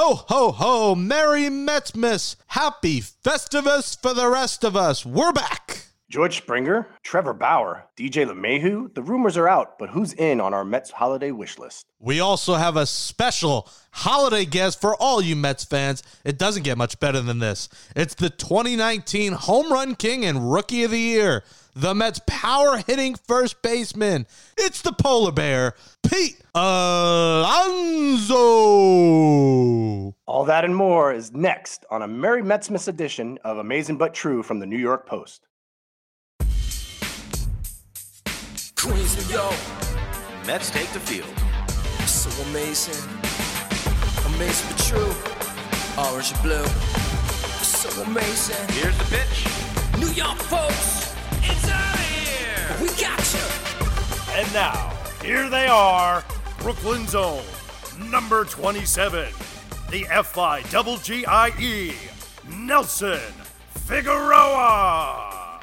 Ho, ho, ho. Merry Metsmas. Happy Festivus for the rest of us. We're back. George Springer, Trevor Bauer, DJ LeMahieu. The rumors are out, but who's in on our Mets holiday wish list? We also have a special holiday guest for all you Mets fans. It doesn't get much better than this. It's the 2019 Home Run King and Rookie of the Year, the Mets power hitting first baseman. It's the polar bear, Pete Alonso. All that and more is next on a Merry Metsmas edition of Amazing But True from the New York Post. Queens, New York, Mets take the field. so amazing. Amazing but true. Orange and blue, so amazing. Here's the pitch. New York folks, It's out of here. we got you. And now, here they are Brooklyn's own number 27, the FI double GIE, Nelson Figueroa.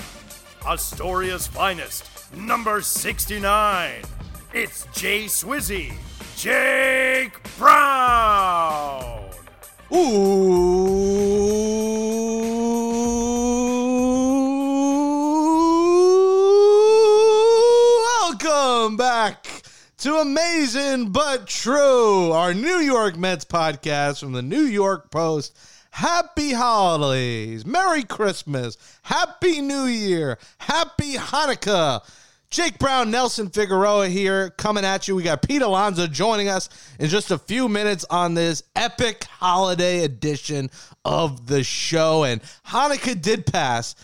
Astoria's finest, number 69. It's Jay Swizzy, Jake Brown. Ooh, to Amazing But True, our New York Mets podcast from the New York Post. Happy holidays, Merry Christmas, Happy New Year, Happy Hanukkah. Jake Brown, Nelson Figueroa here coming at you. We got Pete Alonso joining us in just a few minutes on this epic holiday edition of the show. And Hanukkah did pass.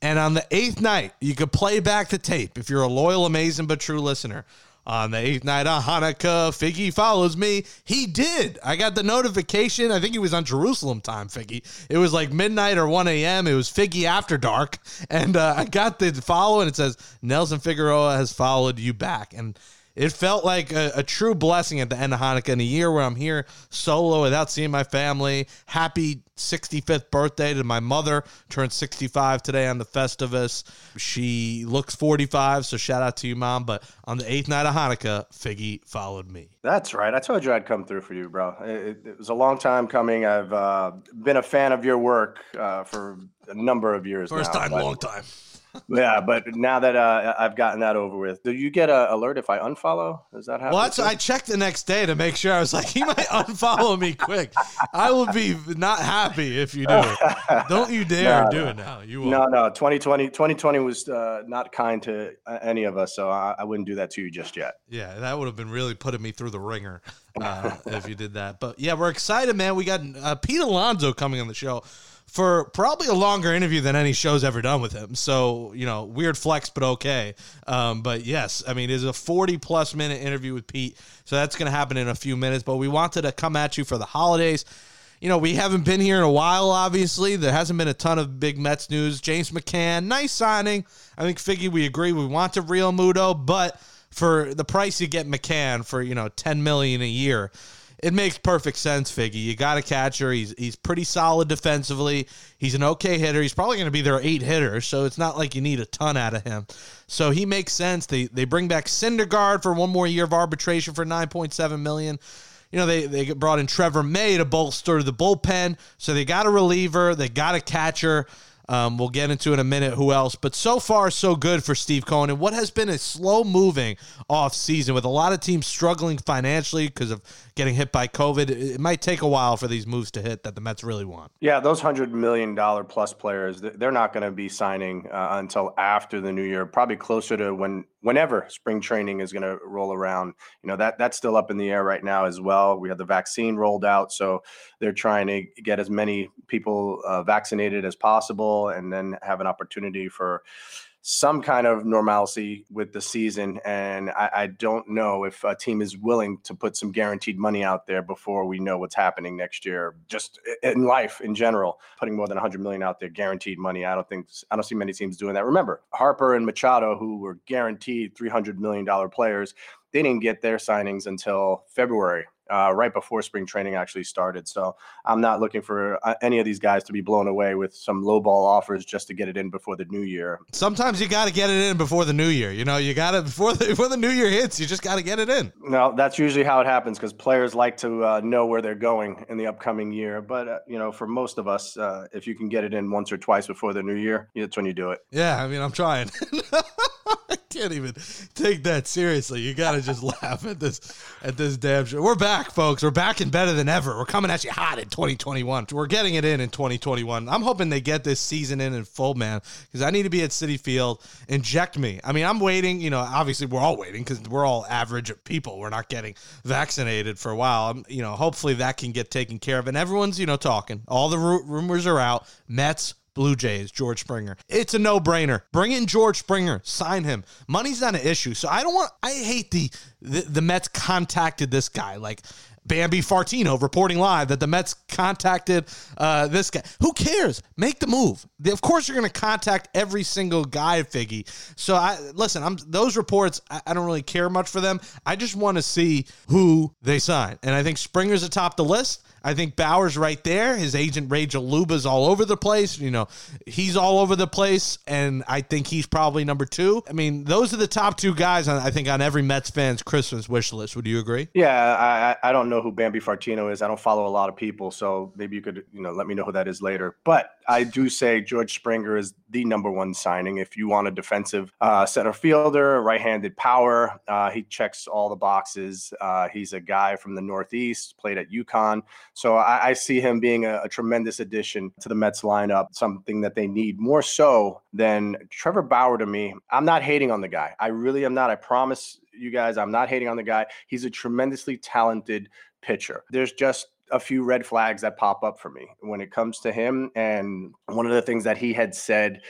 And on the eighth night, you could play back the tape if you're a loyal, amazing, but true listener. On the eighth night of Hanukkah, Figgy follows me. He did. I got the notification. I think he was on Jerusalem time, Figgy. It was like midnight or 1 a.m. It was Figgy after dark. And uh, I got the follow, and it says, Nelson Figueroa has followed you back. And it felt like a, a true blessing at the end of Hanukkah in a year where I'm here solo without seeing my family. Happy 65th birthday to my mother. Turned 65 today on the Festivus. She looks 45, so shout out to you, mom. But on the eighth night of Hanukkah, Figgy followed me. That's right. I told you I'd come through for you, bro. It, it was a long time coming. I've uh, been a fan of your work uh, for a number of years First now, time, long time. Yeah, but now that uh, I've gotten that over with, do you get a alert if I unfollow? Does that happen? Well, that's? I checked the next day to make sure. I was like, he might unfollow me quick. I will be not happy if you do. it. Don't you dare No, do no. it now. You won't. No, no. 2020, 2020 was uh, not kind to uh, any of us, so I, I wouldn't do that to you just yet. Yeah, that would have been really putting me through the ringer uh, if you did that. But yeah, we're excited, man. We got uh, Pete Alonso coming on the show for probably a longer interview than any show's ever done with him. So, you know, weird flex, but okay. Um, but yes, I mean, it's a 40 plus minute interview with Pete. So that's going to happen in a few minutes. But we wanted to come at you for the holidays. You know, we haven't been here in a while, obviously. There hasn't been a ton of big Mets news. James McCann, nice signing. I think Figgy, we agree we want to Realmuto, but for the price you get McCann for, you know, 10 million a year, it makes perfect sense, Figgy. You got a catcher. He's he's pretty solid defensively. He's an okay hitter. He's probably going to be their eight hitter, so it's not like you need a ton out of him. So he makes sense. They they bring back Syndergaard for one more year of arbitration for 9.7 million. You know, they, they brought in Trevor May to bolster the bullpen. So they got a reliever, they got a catcher. Um, we'll get into in a minute who else. But so far, so good for Steve Cohen. And what has been a slow moving off season with a lot of teams struggling financially because of getting hit by COVID. It might take a while for these moves to hit that the Mets really want. Yeah, those hundred million dollar plus players, they're not going to be signing uh, until after the new year, probably closer to when whenever spring training is going to roll around. You know that that's still up in the air right now as well. We have the vaccine rolled out, so they're trying to get as many people uh, vaccinated as possible, and then have an opportunity for some kind of normalcy with the season. And I, I don't know if a team is willing to put some guaranteed money out there before we know what's happening next year. Just in life in general, putting more than 100 million out there, guaranteed money. I don't think I don't see many teams doing that. Remember, Harper and Machado, who were guaranteed 300 million dollar players, they didn't get their signings until February uh, right before spring training actually started. So I'm not looking for uh, any of these guys to be blown away with some low ball offers just to get it in before the new year. Sometimes you got to get it in before the new year. You know, you got to before the before the new year hits. You just got to get it in. No, that's usually how it happens because players like to uh, know where they're going in the upcoming year. But uh, you know, for most of us, uh, if you can get it in once or twice before the new year, that's when you do it. Yeah, I mean, I'm trying. I can't even take that seriously. You got to just laugh at this at this damn show. We're back, folks. We're back and better than ever. We're coming at you hot in 2021. We're getting it in in 2021. I'm hoping they get this season in in full, man, because I need to be at Citi Field. Inject me. I mean, I'm waiting. You know, obviously we're all waiting because we're all average people. We're not getting vaccinated for a while. I'm, you know, hopefully that can get taken care of. And everyone's, you know, talking. All the ru- rumors are out. Mets Blue Jays, George Springer. It's a no brainer. Bring in George Springer, sign him. Money's not an issue. So I don't want, I hate the, the, the Mets contacted this guy. Like, Bambi Fartino reporting live that the Mets contacted uh, this guy. Who cares? Make the move. Of course, you're going to contact every single guy, Figgy. So I listen. I'm those reports. I, I don't really care much for them. I just want to see who they sign, and I think Springer's atop the list. I think Bauer's right there. His agent Rachel Luba's all over the place. You know, he's all over the place, and I think he's probably number two. I mean, those are the top two guys. On, I think on every Mets fan's Christmas wish list. Would you agree? Yeah, I, I don't know who Bambi Fartino is. I don't follow a lot of people, so maybe you could you know let me know who that is later. But I do say George Springer is the number one signing. If you want a defensive uh, center fielder, right-handed power, uh, he checks all the boxes. Uh, he's a guy from the Northeast, played at UConn. So I, I see him being a, a, tremendous addition to the Mets lineup, something that they need more so than Trevor Bauer to me. I'm not hating on the guy. I really am not. I promise you guys, I'm not hating on the guy. He's a tremendously talented pitcher. There's just a few red flags that pop up for me when it comes to him. And one of the things that he had said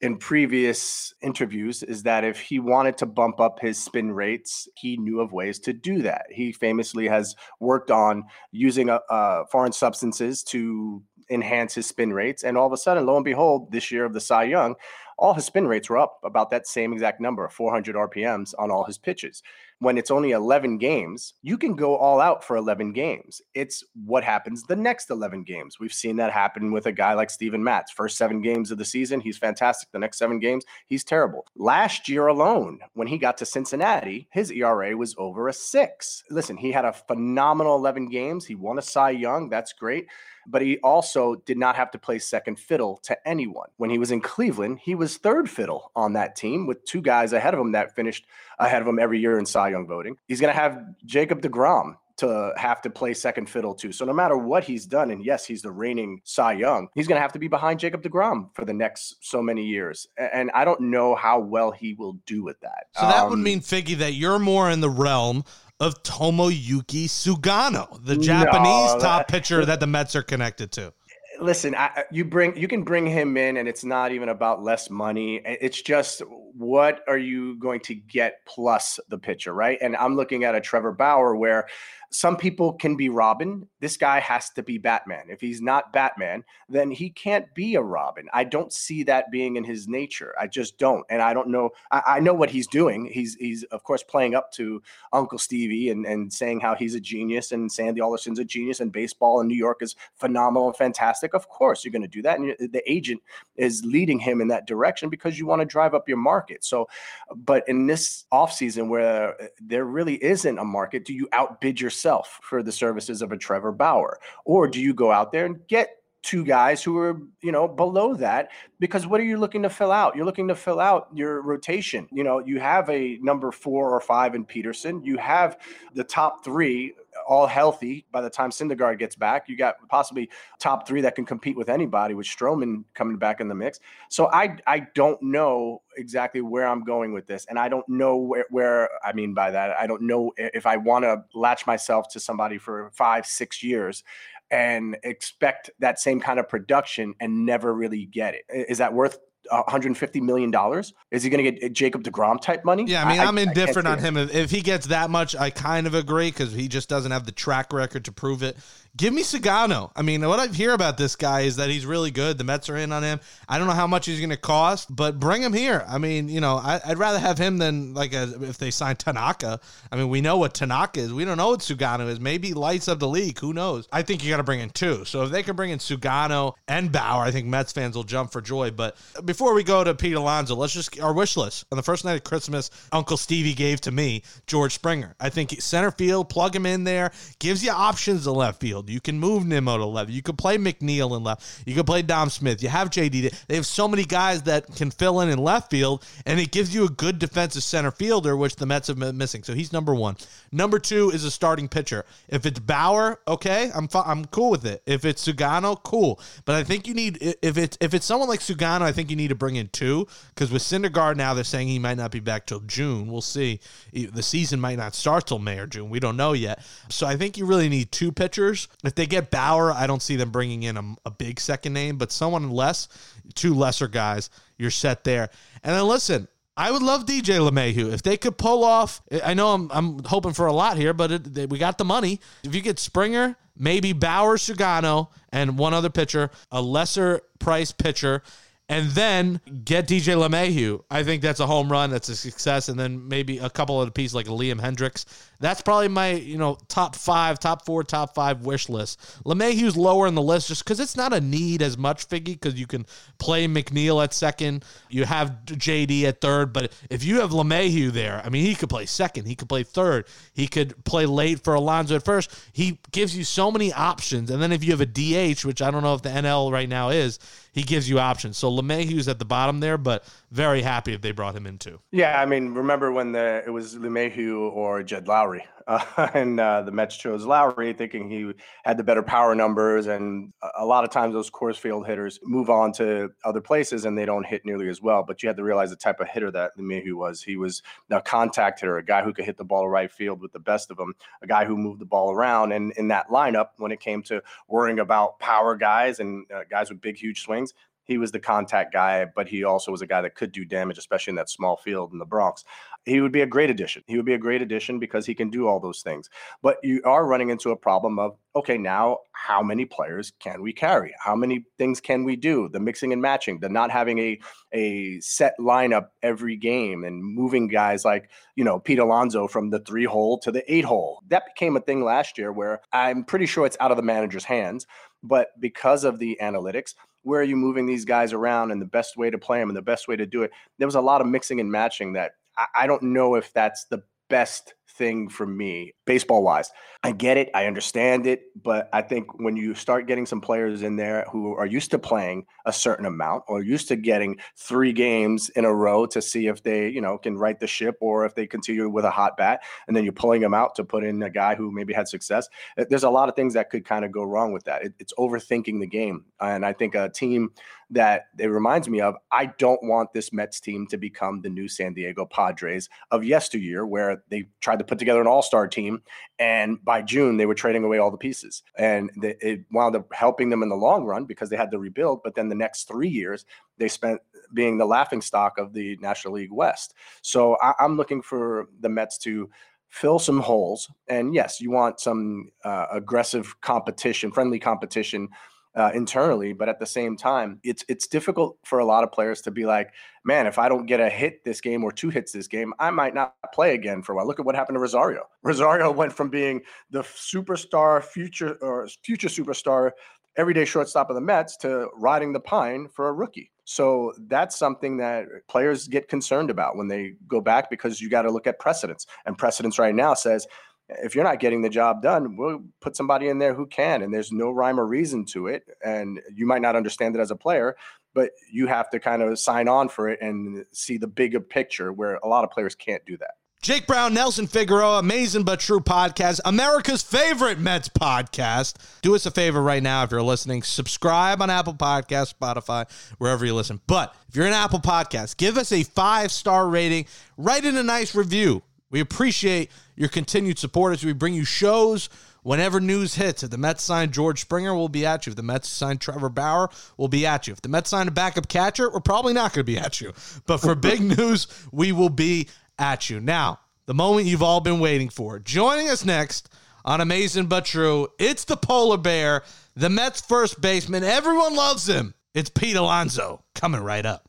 in previous interviews is that if he wanted to bump up his spin rates, he knew of ways to do that. He famously has worked on using uh, uh, foreign substances to enhance his spin rates. And all of a sudden, lo and behold, this year of the Cy Young, all his spin rates were up about that same exact number, 400 RPMs on all his pitches when it's only 11 games, you can go all out for 11 games. It's what happens the next 11 games. We've seen that happen with a guy like Steven Matz. First seven games of the season, he's fantastic. The next seven games, he's terrible. Last year alone, when he got to Cincinnati, his ERA was over a six. Listen, he had a phenomenal 11 games. He won a Cy Young. That's great but he also did not have to play second fiddle to anyone. When he was in Cleveland, he was third fiddle on that team with two guys ahead of him that finished ahead of him every year in Cy Young voting. He's going to have Jacob DeGrom to have to play second fiddle to. So no matter what he's done, and yes, he's the reigning Cy Young, he's going to have to be behind Jacob DeGrom for the next so many years. And I don't know how well he will do with that. So that um, would mean, Figgy, that you're more in the realm of Tomoyuki Sugano, the Japanese no, top pitcher that the Mets are connected to. Listen, I, you bring you can bring him in, and it's not even about less money. It's just what are you going to get plus the pitcher, right? And I'm looking at a Trevor Bauer where some people can be Robin. This guy has to be Batman. If he's not Batman, then he can't be a Robin. I don't see that being in his nature. I just don't. And I don't know. I, I know what he's doing. He's he's of course playing up to Uncle Stevie and, and saying how he's a genius and Sandy Alderson's a genius and baseball in New York is phenomenal and fantastic. Of course, you're going to do that. And the agent is leading him in that direction because you want to drive up your market. So, but in this offseason where uh, there really isn't a market, do you outbid yourself? for the services of a Trevor Bauer? Or do you go out there and get two guys who are, you know, below that because what are you looking to fill out? You're looking to fill out your rotation. You know, you have a number 4 or 5 in Peterson. You have the top 3 all healthy by the time Syndergaard gets back. You got possibly top three that can compete with anybody with Stroman coming back in the mix. So I I don't know exactly where I'm going with this, and I don't know where, where I mean by that. I don't know if I want to latch myself to somebody for five six years and expect that same kind of production and never really get it. Is that worth 150 million dollars? Is he going to get uh, Jacob Degrom type money? Yeah, I mean, I, am indifferent on him. If, if he gets that much, I kind of agree because he just doesn't have the track record to prove it Give me Sugano. I mean, what I hear about this guy is that he's really good. The Mets are in on him. I don't know how much he's going to cost, but bring him here. I mean, you know, I, would rather have him than like a, if they sign Tanaka. I mean, we know what Tanaka is. We don't know what Sugano is. Maybe lights up the league. Who knows? I think you got to bring in two. So if they can bring in Sugano and Bauer, I think Mets fans will jump for joy. But before we go to Pete Alonso, let's just our wish list. On the first night of Christmas, Uncle Stevie gave to me George Springer. I think center field, plug him in there, gives you options to left field. You can move Nimmo to left. You can play McNeil in left. You can play Dom Smith. You have JD. They have so many guys that can fill in in left field, and it gives you a good defensive center fielder, which the Mets have been missing. So he's number one. Number two is a starting pitcher. If it's Bauer, okay, I'm I'm cool with it. If it's Sugano, cool. But I think you need if it's if it's someone like Sugano, I think you need to bring in two because with Syndergaard now they're saying he might not be back till June. We'll see. The season might not start till May or June. We don't know yet. So I think you really need two pitchers. If they get Bauer, I don't see them bringing in a, a big second name, but someone less, two lesser guys, you're set there. And then listen, I would love DJ LeMahieu if they could pull off. I know I'm I'm hoping for a lot here, but it, we got the money. If you get Springer, maybe Bauer, Sugano, and one other pitcher, a lesser price pitcher, and then get DJ LeMahieu. I think that's a home run. That's a success. And then maybe a couple of the pieces like Liam Hendriks. That's probably my, you know, top five, top four, top five wish list. LeMahieu's lower in the list just because it's not a need as much, Figgy, because you can play McNeil at second. You have JD at third. But if you have LeMahieu there, I mean, he could play second. He could play third. He could play late for Alonso at first. He gives you so many options. And then if you have a DH, which I don't know if the NL right now is, he gives you options. So LeMahieu's at the bottom there, but very happy if they brought him into. Yeah, I mean, remember when the it was LeMahieu or Jed Lowrie, uh, and uh, the Mets chose Lowrie, thinking he had the better power numbers, and a lot of times those Coors Field hitters move on to other places and they don't hit nearly as well. But you had to realize the type of hitter that LeMahieu was. He was a contact hitter, a guy who could hit the ball right field with the best of them, a guy who moved the ball around. And in that lineup, when it came to worrying about power guys and uh, guys with big, huge swings, he was the contact guy, but he also was a guy that could do damage, especially in that small field in the Bronx. He would be a great addition. He would be a great addition because he can do all those things. But you are running into a problem of okay, now how many players can we carry? How many things can we do? The mixing and matching, the not having a a set lineup every game and moving guys like, you know, Pete Alonso from the three hole to the eight hole. That became a thing last year where I'm pretty sure it's out of the manager's hands. But because of the analytics, where are you moving these guys around and the best way to play them and the best way to do it? There was a lot of mixing and matching that I, I don't know if that's the best thing for me, baseball wise. I get it, I understand it, but I think when you start getting some players in there who are used to playing a certain amount or used to getting three games in a row to see if they, you know, can right the ship or if they continue with a hot bat, and then you're pulling them out to put in a guy who maybe had success. Eh, there's a lot of things that could kind of go wrong with that. It, it's overthinking the game, and I think a team that it reminds me of. I don't want this Mets team to become the new San Diego Padres of yesteryear, where they tried to put together an all star team. And by June, they were trading away all the pieces. And they, it wound up helping them in the long run because they had to rebuild. But then the next three years, they spent being the laughing stock of the National League West. So I, I'm looking for the Mets to fill some holes. And yes, you want some uh, aggressive competition, friendly competition uh, internally, but at the same time, it's it's difficult for a lot of players to be like, man, if I don't get a hit this game or two hits this game, I might not play again for a while. Look at what happened to Rosario. Rosario went from being the superstar, future or future superstar, everyday shortstop of the Mets to riding the pine for a rookie. So that's something that players get concerned about when they go back because you got to look at precedents. And precedents right now says if you're not getting the job done, we'll put somebody in there who can. And there's no rhyme or reason to it. And you might not understand it as a player, but you have to kind of sign on for it and see the bigger picture where a lot of players can't do that. Jake Brown, Nelson Figueroa, amazing but true podcast, America's favorite Mets podcast. Do us a favor right now if you're listening, subscribe on Apple Podcast, Spotify, wherever you listen. But if you're an Apple Podcast, give us a five star rating, write in a nice review. We appreciate your continued support as we bring you shows whenever news hits. If the Mets sign George Springer, we'll be at you. If the Mets sign Trevor Bauer, we'll be at you. If the Mets sign a backup catcher, we're probably not going to be at you. But for big news, we will be at you. Now, the moment you've all been waiting for. Joining us next on Amazing But True. It's the polar bear, the Mets first baseman. Everyone loves him. It's Pete Alonso coming right up.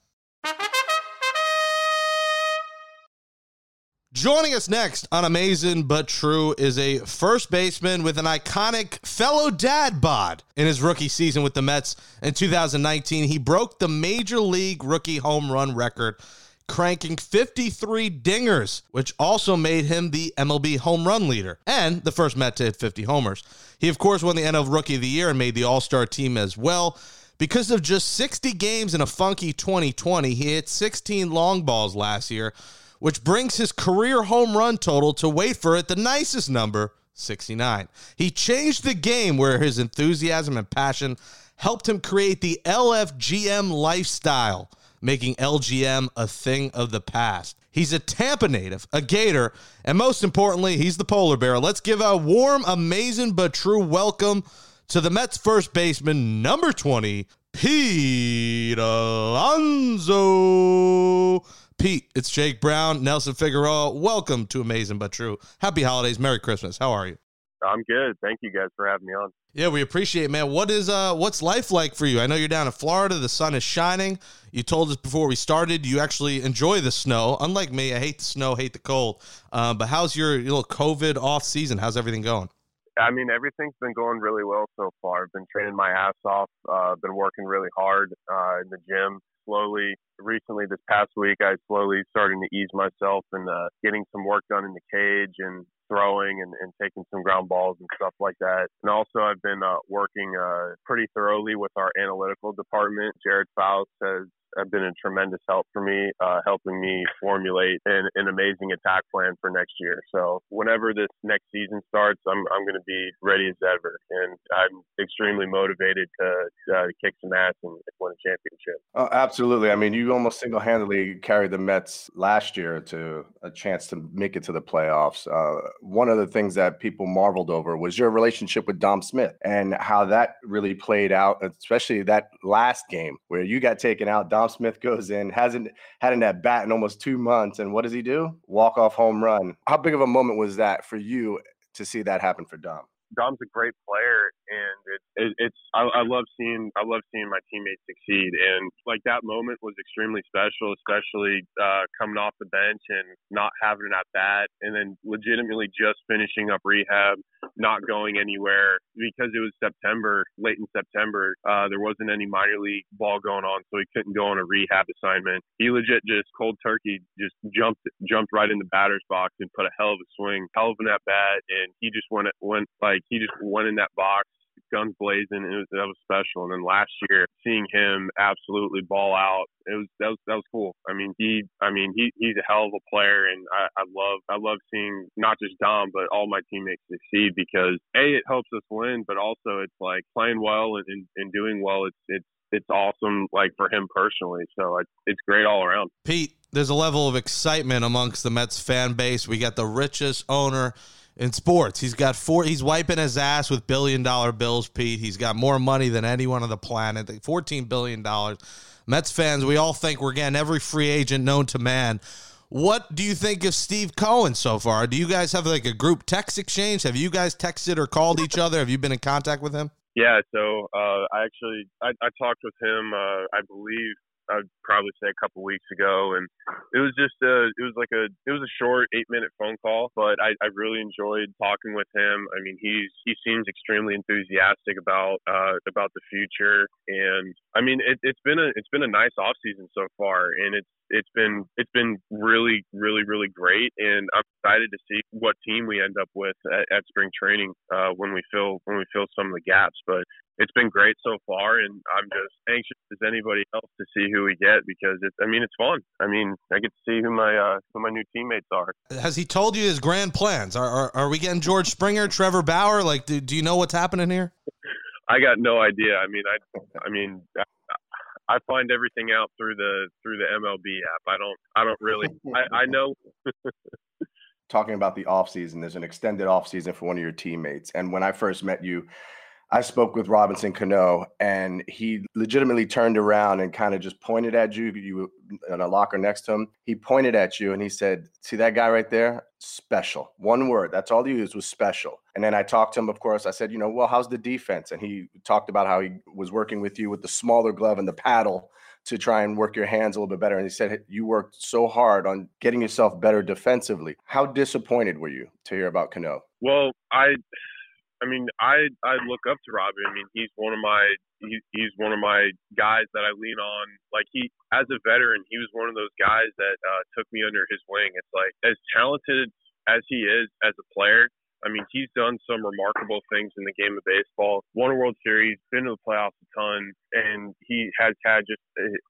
Joining us next on Amazing But True is a first baseman with an iconic fellow dad bod in his rookie season with the Mets in 2019. He broke the major league rookie home run record, cranking 53 dingers, which also made him the MLB home run leader and the first Met to hit 50 homers. He, of course, won the NL Rookie of the Year and made the All Star team as well. Because of just 60 games in a funky 2020, he hit 16 long balls last year which brings his career home run total to wait for it, the nicest number, 69. He changed the game where his enthusiasm and passion helped him create the LFGM lifestyle, making LGM a thing of the past. He's a Tampa native, a Gator, and most importantly, he's the polar bear. Let's give a warm, amazing, but true welcome to the Mets first baseman, number 20, Pete Alonso. Pete, it's Jake Brown, Nelson Figueroa. Welcome to Amazing But True. Happy holidays, Merry Christmas. How are you? I'm good. Thank you guys for having me on. Yeah, we appreciate it, man. What is uh what's life like for you? I know you're down in Florida, the sun is shining. You told us before we started you actually enjoy the snow. Unlike me, I hate the snow, hate the cold. Uh, but how's your, your little COVID off season? How's everything going? I mean, everything's been going really well so far. I've been training my ass off. Uh, been working really hard uh, in the gym. Slowly, recently this past week, I slowly starting to ease myself and uh, getting some work done in the cage and throwing and, and taking some ground balls and stuff like that. And also, I've been uh, working uh, pretty thoroughly with our analytical department. Jared Faust has have been a tremendous help for me, uh, helping me formulate an, an amazing attack plan for next year. So whenever this next season starts, I'm I'm going to be ready as ever, and I'm extremely motivated to uh, kick some ass and win a championship. Oh, absolutely. I mean, you almost single-handedly carried the Mets last year to a chance to make it to the playoffs. Uh, one of the things that people marveled over was your relationship with Dom Smith and how that really played out, especially that last game where you got taken out. Dom Smith goes in, hasn't had an at bat in almost two months, and what does he do? Walk off home run. How big of a moment was that for you to see that happen for Dom? Dom's a great player, and it, it, it's I, I love seeing I love seeing my teammates succeed, and like that moment was extremely special, especially uh, coming off the bench and not having an at bat, and then legitimately just finishing up rehab, not going anywhere because it was September, late in September. Uh, there wasn't any minor league ball going on, so he couldn't go on a rehab assignment. He legit just cold turkey just jumped jumped right in the batter's box and put a hell of a swing, hell of an at bat, and he just went went like he just went in that box, guns blazing. It was that was special. And then last year, seeing him absolutely ball out, it was that was that was cool. I mean, he I mean he he's a hell of a player, and I, I love I love seeing not just Dom but all my teammates succeed because a it helps us win, but also it's like playing well and, and, and doing well. It's it's it's awesome like for him personally. So it's it's great all around. Pete, there's a level of excitement amongst the Mets fan base. We got the richest owner in sports. He's got four. He's wiping his ass with billion dollar bills, Pete. He's got more money than anyone on the planet. Fourteen billion dollars. Mets fans, we all think we're getting every free agent known to man. What do you think of Steve Cohen so far? Do you guys have like a group text exchange? Have you guys texted or called each other? Have you been in contact with him? Yeah, so uh, I actually I, I talked with him. Uh, I believe I'd probably say a couple weeks ago, and it was just a, it was like a, it was a short eight minute phone call, but I, I really enjoyed talking with him. I mean, he's he seems extremely enthusiastic about uh, about the future, and I mean, it, it's been a it's been a nice off season so far, and it's it's been it's been really really really great and i'm excited to see what team we end up with at, at spring training uh, when we fill when we fill some of the gaps but it's been great so far and i'm just anxious as anybody else to see who we get because it's i mean it's fun. I mean i get to see who my uh, who my new teammates are. Has he told you his grand plans? Are are, are we getting george springer trevor bauer? Like do, do you know what's happening here? I got no idea. I mean, I, I mean, I find everything out through the through the MLB app. I don't I don't really I, I know talking about the off season, there's an extended off season for one of your teammates. And when I first met you, I spoke with Robinson Cano, and he legitimately turned around and kind of just pointed at you. You in a locker next to him. He pointed at you and he said, "See that guy right there? Special. One word. That's all he used was special." And then I talked to him. Of course, I said, "You know, well, how's the defense?" And he talked about how he was working with you with the smaller glove and the paddle to try and work your hands a little bit better. And he said you worked so hard on getting yourself better defensively. How disappointed were you to hear about Cano? Well, I I mean, I I look up to Robbie. I mean, he's one of my he, he's one of my guys that I lean on. Like he, as a veteran, he was one of those guys that uh, took me under his wing. It's like as talented as he is as a player. I mean, he's done some remarkable things in the game of baseball. Won a World Series, been to the playoffs a ton, and he has had just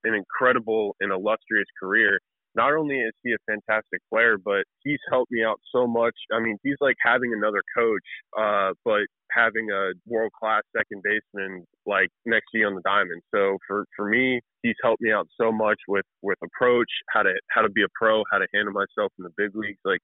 an incredible and illustrious career not only is he a fantastic player, but he's helped me out so much. I mean, he's like having another coach, uh, but having a world class second baseman like next to you on the diamond. So for for me, he's helped me out so much with with approach, how to how to be a pro, how to handle myself in the big leagues. Like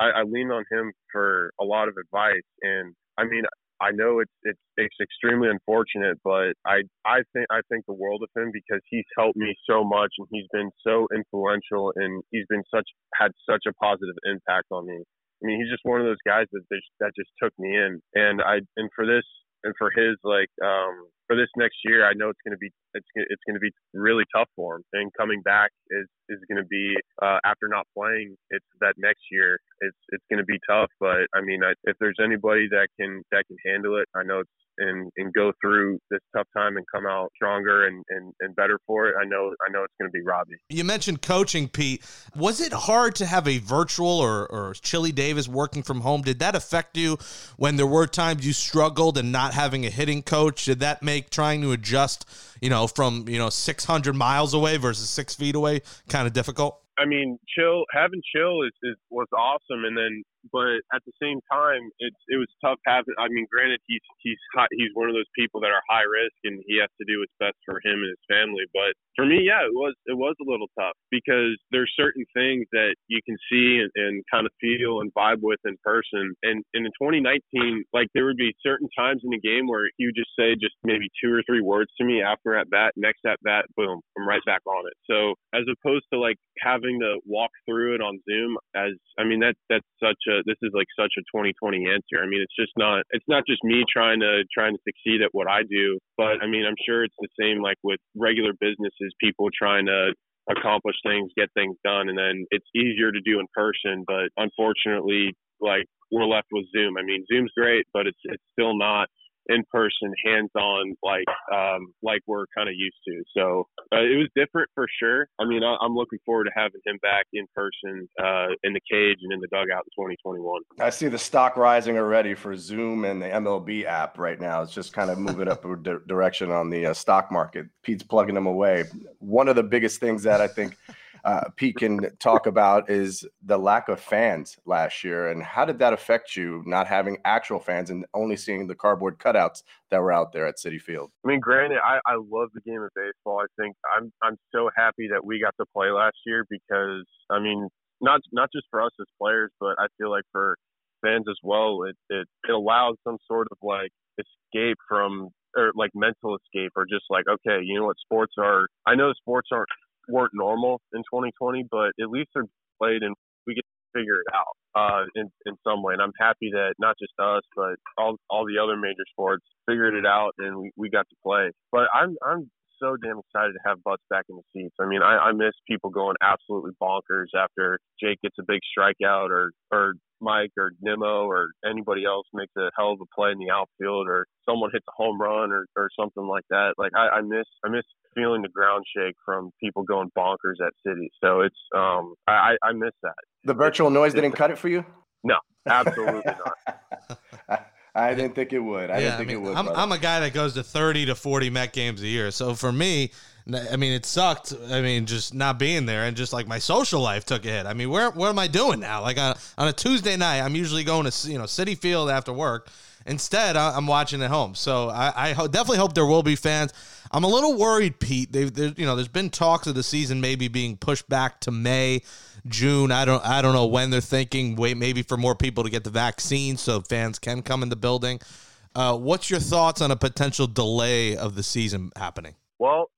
I, I lean on him for a lot of advice, and I mean, I know it's it's it's extremely unfortunate, but I I think I think the world of him because he's helped me so much and he's been so influential and he's been such had such a positive impact on me. I mean, he's just one of those guys that just, that just took me in, and I and for this and for his like um for this next year, I know it's going to be it's it's going to be really tough for him. And coming back is is going to be uh, after not playing. It's that next year. It's it's going to be tough. But I mean, I, if there's anybody that can that can handle it, I know it's and and go through this tough time and come out stronger and and, and better for it. I know I know it's going to be Robbie. You mentioned coaching, Pete. Was it hard to have a virtual or or Chili Davis working from home? Did that affect you when there were times you struggled and not having a hitting coach? Did that make trying to adjust, you know, from you know 600 miles away versus six feet away kind of difficult? I mean, chill having chill is, is was awesome, and then but at the same time, it it was tough having. I mean, granted, he's he's high, he's one of those people that are high risk, and he has to do what's best for him and his family. But for me, yeah, it was it was a little tough because there's certain things that you can see and, and kind of feel and vibe with in person. And, and in 2019, like there would be certain times in the game where he would just say just maybe two or three words to me after at bat, next at bat, boom, I'm right back on it. So as opposed to like having to walk through it on Zoom as I mean that that's such a this is like such a 2020 answer. I mean it's just not it's not just me trying to trying to succeed at what I do, but I mean I'm sure it's the same like with regular businesses, people trying to accomplish things, get things done, and then it's easier to do in person. But unfortunately, like we're left with Zoom. I mean, Zoom's great, but it's it's still not in person, hands on, like um, like we're kind of used to. So uh, it was different for sure. I mean, I, am looking forward to having him back in person uh, in the cage and in the dugout in 2021. I see the stock rising already for Zoom and the MLB app right now. It's just kind of moving up a di- direction on the uh, stock market. Pete's plugging them away. One of the biggest things that I think uh, Pete can talk about is the lack of fans last year, and how did that affect you not having actual fans and only seeing the cardboard cutouts that were out there at Citi Field? I mean, granted, I, I love the game of baseball. I think I'm I'm so happy that we got to play last year because I mean, not not just for us as players, but I feel like for fans as well, it it, it allows some sort of like escape from or like mental escape or just like okay you know what sports are i know sports aren't weren't normal in 2020, but at least they're played and we get to figure it out uh, in in some way. And I'm happy that not just us, but all all the other major sports figured it out and we, we got to play. But I'm I'm so damn excited to have butts back in the seats. I mean, I, I miss people going absolutely bonkers after Jake gets a big strikeout or or Mike or Nimmo or anybody else makes a hell of a play in the outfield or someone hits a home run or, or something like that. Like I, I miss I miss feeling the ground shake from people going bonkers at Citi. So it's um I, I miss that. The virtual noise didn't cut it for you? No, absolutely not. I didn't think it would. I yeah, didn't think I mean, it would. I'm, I'm, a guy that goes to 30 to 40 Met games a year. So for me, I mean, it sucked. I mean, just not being there and just like my social life took a hit. I mean, where, where am I doing now? Like on, on a Tuesday night, I'm usually going to, you know, Citi Field after work. Instead, I'm watching at home. So I, I ho- definitely hope there will be fans. I'm a little worried, Pete. They've, you know, there's been talks of the season maybe being pushed back to May, June. I don't, I don't know when they're thinking. Wait, maybe for more people to get the vaccine so fans can come in the building. Uh, what's your thoughts on a potential delay of the season happening? Well,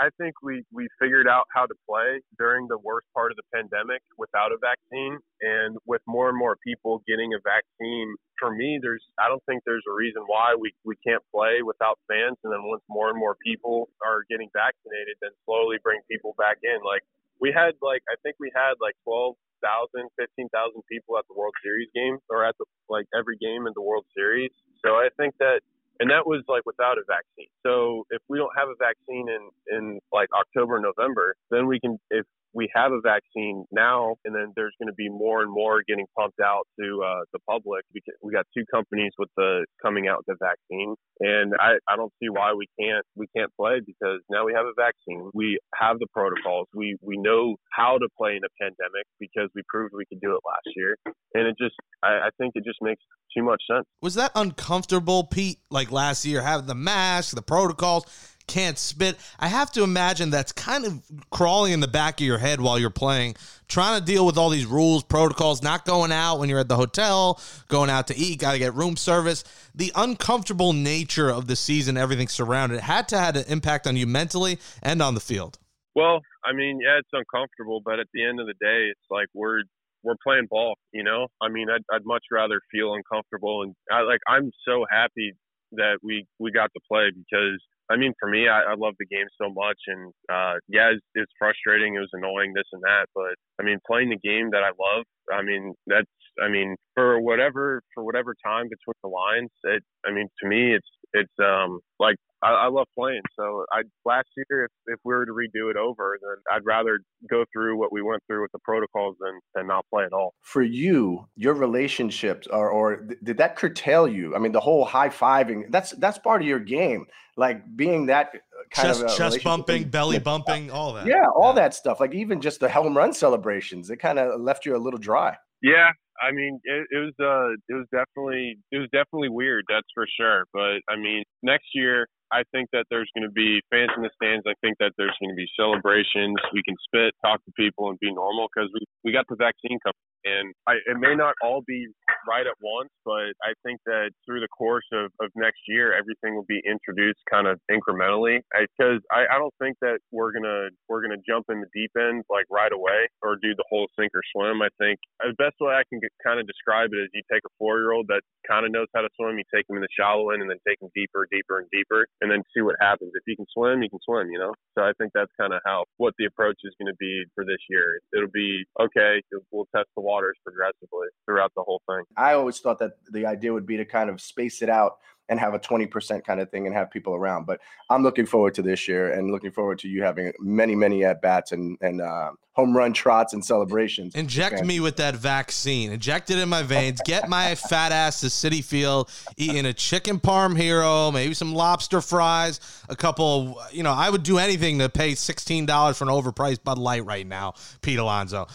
I- think we, we figured out how to play during the worst part of the pandemic without a vaccine. And with more and more people getting a vaccine, for me, there's I don't think there's a reason why we, we can't play without fans. And then once more and more people are getting vaccinated, then slowly bring people back in. Like we had like I think we had like 12,000, 15,000 people at the World Series game or at the like every game in the World Series. So I think that and that was like without a vaccine. So if we don't have a vaccine in in like October, November, then we can if we have a vaccine now, and then there's going to be more and more getting pumped out to uh, the public. We, got two companies with the coming out the vaccine, and I, I don't see why we can't we can't play because now we have a vaccine. We have the protocols. We we know how to play in a pandemic because we proved we could do it last year, and it just I, I think it just makes too much sense. Was that uncomfortable, Pete? Like last year, having the mask, the protocols, can't spit. I have to imagine that's kind of crawling in the back of your head while you're playing, trying to deal with all these rules, protocols, not going out when you're at the hotel, going out to eat, got to get room service. The uncomfortable nature of the season, everything surrounded, it had to have an impact on you mentally and on the field. Well, I mean, yeah, it's uncomfortable, but at the end of the day, it's like we're we're playing ball, you know. I mean, I'd, I'd much rather feel uncomfortable, and I like I'm so happy that we we got to play because I mean, for me, I, I love the game so much, and uh, yeah, it's, it's frustrating, it was annoying, this and that, but I mean, playing the game that I love, I mean, that's I mean, for whatever for whatever time between the lines, it I mean, to me, it's it's um like I, I love playing. So I last year, if if we were to redo it over, then I'd rather go through what we went through with the protocols than than not play at all. For you, your relationships are, or th- did that curtail you? I mean, the whole high fiving, that's that's part of your game. Like being that uh, kind chest, of a chest bumping, thing. belly bumping, all that. Yeah, all that stuff. Like even just the home run celebrations, it kind of left you a little dry. Yeah, I mean, it, it was uh, it was definitely it was definitely weird. That's for sure. But I mean, next year I think that there's going to be fans in the stands. I think that there's going to be celebrations. We can spit, talk to people, and be normal because we we got the vaccine coming. And I, it may not all be right at once, but I think that through the course of, of next year, everything will be introduced kind of incrementally. Because I, I, don't think that we're gonna we're gonna jump in the deep end like right away or do the whole sink or swim. I think the best way I can kind of describe it as you take a four year old that kind of knows how to swim, you take him in the shallow end, and then take him deeper, deeper, and deeper, and then see what happens. If you can swim, you can swim. You know. So I think that's kind of how what the approach is going to be for this year. It'll be okay. We'll test the waters progressively throughout the whole thing. I always thought that the idea would be to kind of space it out and have a 20% kind of thing and have people around. But I'm looking forward to this year and looking forward to you having many, many at bats and, and uh, home run trots and celebrations. Inject me with that vaccine. Inject it in my veins. Get my fat ass to Citi Field, eating a chicken parm hero, maybe some lobster fries, a couple. Of, you know, I would do anything to pay sixteen dollars for an overpriced Bud Light right now, Pete Alonso.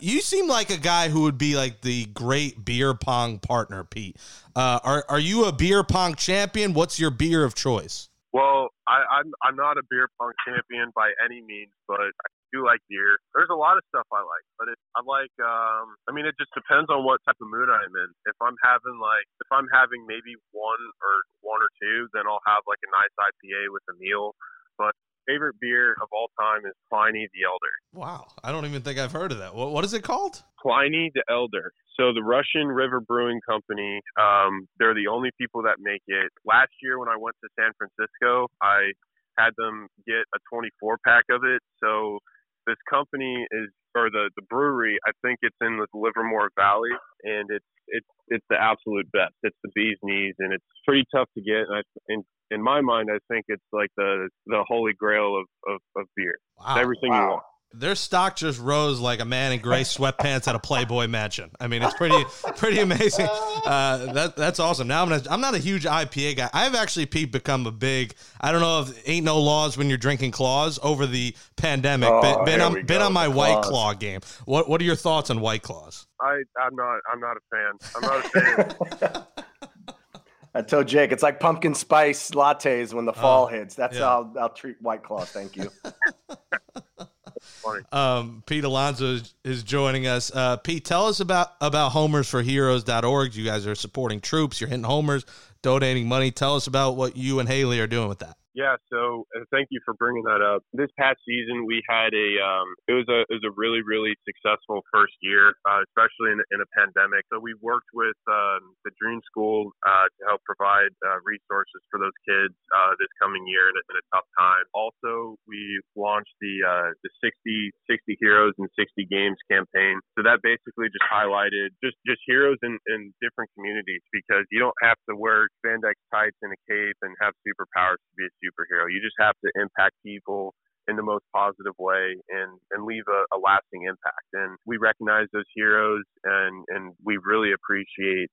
You seem like a guy who would be like the great beer pong partner, Pete. Uh, are are you a beer pong champion? What's your beer of choice? Well, I, I'm I'm not a beer pong champion by any means, but I do like beer. There's a lot of stuff I like, but it, I like. Um, I mean, it just depends on what type of mood I'm in. If I'm having like, if I'm having maybe one or one or two, then I'll have like a nice IPA with a meal. But favorite beer of all time is Pliny the Elder. Wow, I don't even think I've heard of that. What what is it called? Pliny the Elder. So the Russian River Brewing Company, um, they're the only people that make it. Last year when I went to San Francisco, I had them get a 24 pack of it. So this company is, or the the brewery, I think it's in the Livermore Valley, and it's it's it's the absolute best. It's the bee's knees, and it's pretty tough to get. And I, in in my mind, I think it's like the the holy grail of of, of beer. Wow, everything wow. you want. Their stock just rose like a man in gray sweatpants at a Playboy mansion. I mean, it's pretty pretty amazing. Uh, that that's awesome. Now I'm gonna, I'm not a huge IPA guy. I've actually Pete become a big. I don't know if ain't no laws when you're drinking claws over the pandemic. Oh, been been on been on my White. Claw game. What what are your thoughts on White Claws? I I'm not I'm not a fan. I'm not a fan. I told Jake it's like pumpkin spice lattes when the fall hits. That's Oh, yeah. how I'll, I'll treat White Claw. Thank you. Um, Pete Alonso is, is joining us. Uh, Pete, tell us about about homers for heroes.org. You guys are supporting troops. You're hitting homers donating money. Tell us about what you and Haley are doing with that. Yeah, so uh, thank you for bringing that up. This past season, we had a um, it was a it was a really really successful first year, uh, especially in, in a pandemic. So we worked with um, the Dream School uh, to help provide uh, resources for those kids uh, this coming year in a, in a tough time. Also, we launched the uh, the 60 60 heroes and 60 games campaign. So that basically just highlighted just just heroes in, in different communities because you don't have to wear spandex tights and a cape and have superpowers to be a superhero. You just have to impact people in the most positive way and, and leave a, a lasting impact. And we recognize those heroes and, and we really appreciate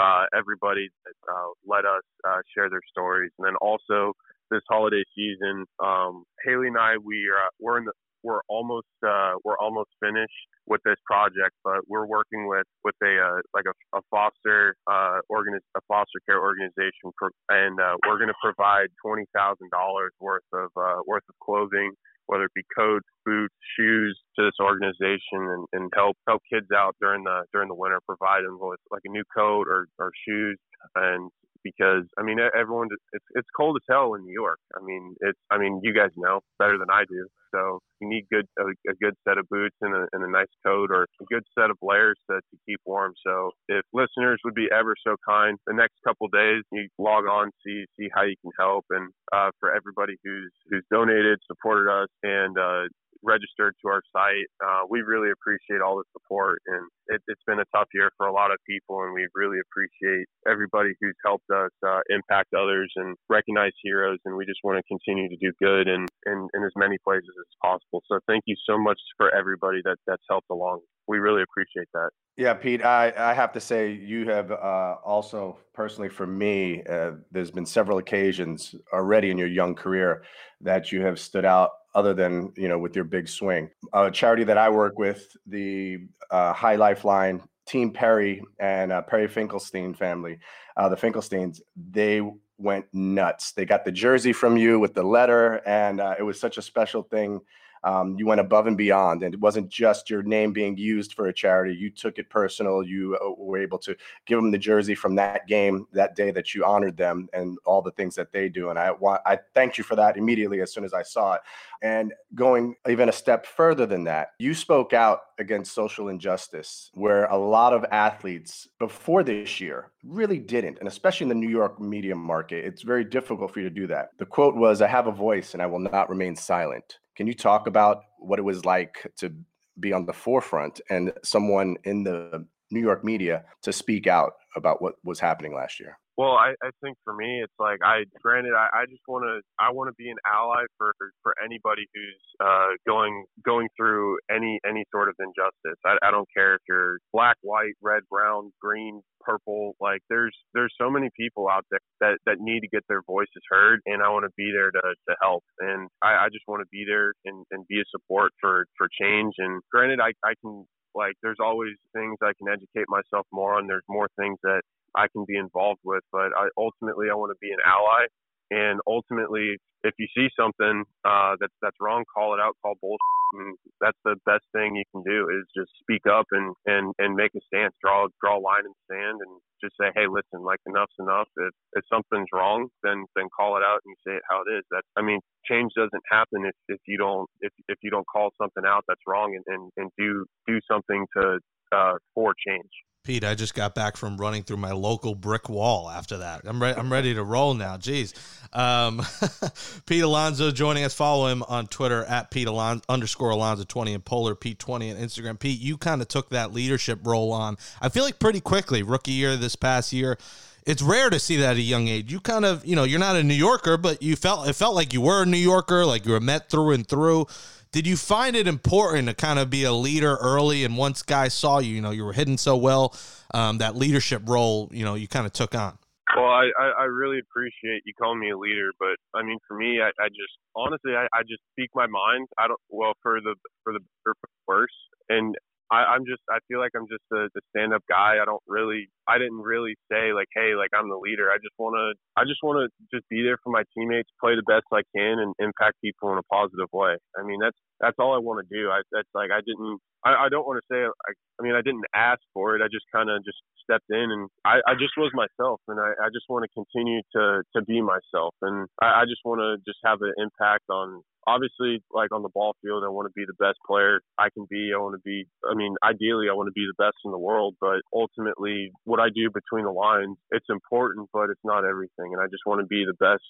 uh, everybody that uh, let us uh, share their stories. And then also this holiday season, um, Haley and I, we are, we're in the, we're almost uh, we're almost finished with this project, but we're working with with a uh, like a, a foster uh, organi- a foster care organization, for, and uh, we're going to provide twenty thousand dollars worth of uh, worth of clothing, whether it be coats, boots, shoes, to this organization, and, and help help kids out during the during the winter, provide them with like a new coat or, or shoes, and because I mean everyone it's it's cold as hell in New York. I mean it's I mean you guys know better than I do. So you need good a, a good set of boots and a, and a nice coat or a good set of layers to, to keep warm. So if listeners would be ever so kind, the next couple days you log on see see how you can help and uh, for everybody who's who's donated, supported us, and uh, registered to our site. Uh, we really appreciate all the support, and it, has been a tough year for a lot of people, and we really appreciate everybody who's helped us uh, impact others and recognize heroes. And we just want to continue to do good in, in, in as many places as possible. So thank you so much for everybody that that's helped along. We really appreciate that. Yeah, Pete, I, I have to say, you have uh, also personally for me, uh, there's been several occasions already in your young career that you have stood out other than you know with your big swing. A charity that I work with, the uh, High Lifeline, Team Perry and uh, Perry Finkelstein family, uh, the Finkelsteins, they went nuts. They got the jersey from you with the letter, and uh, it was such a special thing um, you went above and beyond and it wasn't just your name being used for a charity. You took it personal. You uh, were able to give them the jersey from that game that day that you honored them and all the things that they do and i want i thanked you for that immediately as soon as i saw it. And going even a step further than that you spoke out against social injustice where a lot of athletes before this year really didn't and especially in the new york media market it's very difficult for you to do that. The quote was i have a voice and i will not remain silent can you talk about what it was like to be on the forefront and someone in the New York media to speak out about what was happening last year? Well, I, I think for me, it's like I granted I, I just want to I want to be an ally for for anybody who's uh, going going through any any sort of injustice. I, I don't care if you're black, white, red, brown, green, purple. Like there's there's so many people out there that that need to get their voices heard, and I want to be there to to help. And I, I just want to be there and and be a support for for change. And granted, I I can like there's always things I can educate myself more on. There's more things that I can be involved with. But I, ultimately, I want to be an ally. And ultimately, if you see something uh, that's that's wrong, call it out, call bullshit. And that's the best thing you can do is just speak up and and and make a stance, draw draw a line in the sand, and just say, hey, listen, like enough's enough. If if something's wrong, then then call it out and say it how it is. That I mean, change doesn't happen if if you don't if if you don't call something out that's wrong and and, and do do something to uh, for change. Pete, I just got back from running through my local brick wall after that. I'm, re- I'm ready to roll now. Jeez. Um, Pete Alonso joining us. Follow him on Twitter at Pete Alonso underscore Alonso 20 and Polar Pete 20 on Instagram. Pete, you kind of took that leadership role on, I feel like pretty quickly. Rookie year this past year. It's rare to see that at a young age. You kind of, you know, you're not a New Yorker, but you felt it felt like you were a New Yorker, like you were Met through and through. Did you find it important to kind of be a leader early? And once guys saw you, you know, you were hidden so well, um, that leadership role, you know, you kind of took on. Well, I, I, really appreciate you calling me a leader, but I mean, for me, I, I just honestly, I, I just speak my mind. I don't well for the for the for the worse, and I, I'm just I feel like I'm just a, a stand up guy. I don't really I didn't really say like, hey, like I'm the leader. I just wanna I just wanna just be there for my teammates, play the best I can, and impact people in a positive way. I mean that's that's all I want to do. I that's like I didn't I, I don't want to say I I mean I didn't ask for it. I just kind of just stepped in and I, I just was myself and I, I just want to continue to to be myself and I, I just want to just have an impact on obviously like on the ball field I want to be the best player I can be. I want to be I mean ideally I want to be the best in the world, but ultimately what I do between the lines, it's important but it's not everything and I just want to be the best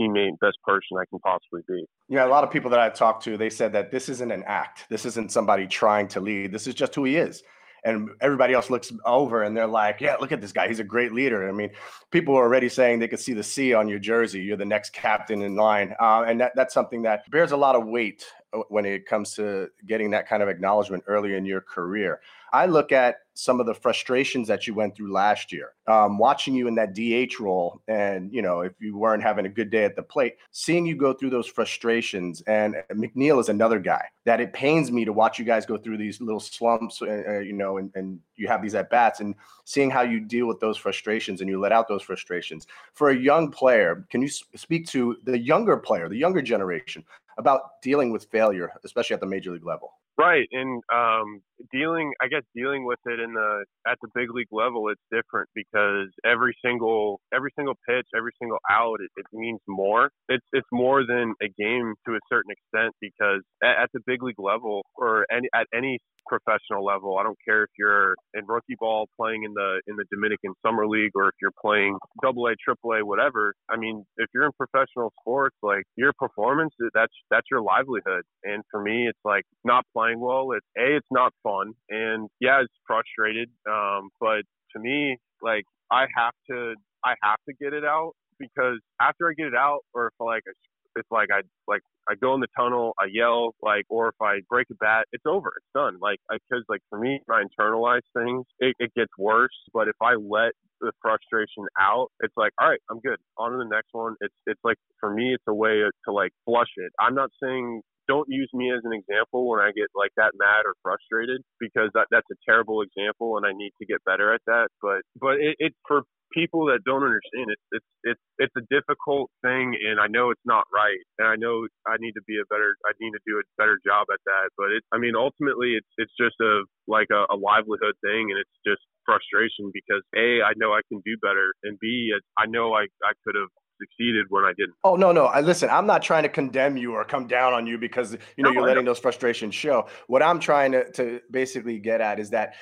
teammate, best person I can possibly be. Yeah, a lot of people that I've talked to, they said that this isn't an act. This isn't somebody trying to lead. This is just who he is and everybody else looks over and they're like, "Yeah, look at this guy. He's a great leader." I mean, people are already saying they could see the C on your jersey. You're the next captain in line, uh, and that, that's something that bears a lot of weight uh, when it comes to getting that kind of acknowledgement early in your career. I look at some of the frustrations that you went through last year, um, watching you in that DH role, and you know if you weren't having a good day at the plate, seeing you go through those frustrations. And McNeil is another guy that it pains me to watch you guys go through these little slumps, uh, uh you know, and, and you have these at bats, and seeing how you deal with those frustrations and you let out those frustrations. For a young player, can you speak to the younger player, the younger generation, about dealing with failure, especially at the major league level? Right, and um, dealing, I guess, dealing with it in the at the big league level, it's different because every single every single pitch, every single out, it, it means more. It's it's more than a game to a certain extent because at, at the big league level or any at any professional level. I don't care if you're in rookie ball playing in the in the Dominican Summer League or if you're playing double A, triple A, whatever. I mean, if you're in professional sports, like your performance, that's that's your livelihood. And for me, it's like not playing well. It's a, it's not fun, and yeah, it's frustrated. Um, but to me, like I have to I have to get it out because after I get it out, or if like it's like I like I go in the tunnel, I yell, like, or if I break a bat, it's over, it's done. Like, because like for me, I internalize things, it, it gets worse. But if I let the frustration out, it's like, all right, I'm good. On to the next one. It's it's like for me, it's a way to like flush it. I'm not saying don't use me as an example when I get like that mad or frustrated because that that's a terrible example and I need to get better at that. But but it, it for people that don't understand it, it's it's it's a difficult thing, and I know it's not right, and I know I need to be a better, I need to do a better job at that. But it, I mean, ultimately, it's it's just a like a, a livelihood thing, and it's just frustration because a I know I can do better, and b I know I I could have succeeded when I didn't. Oh no, no. I listen, I'm not trying to condemn you or come down on you because you know no, you're letting those frustrations show. What I'm trying to, to basically get at is that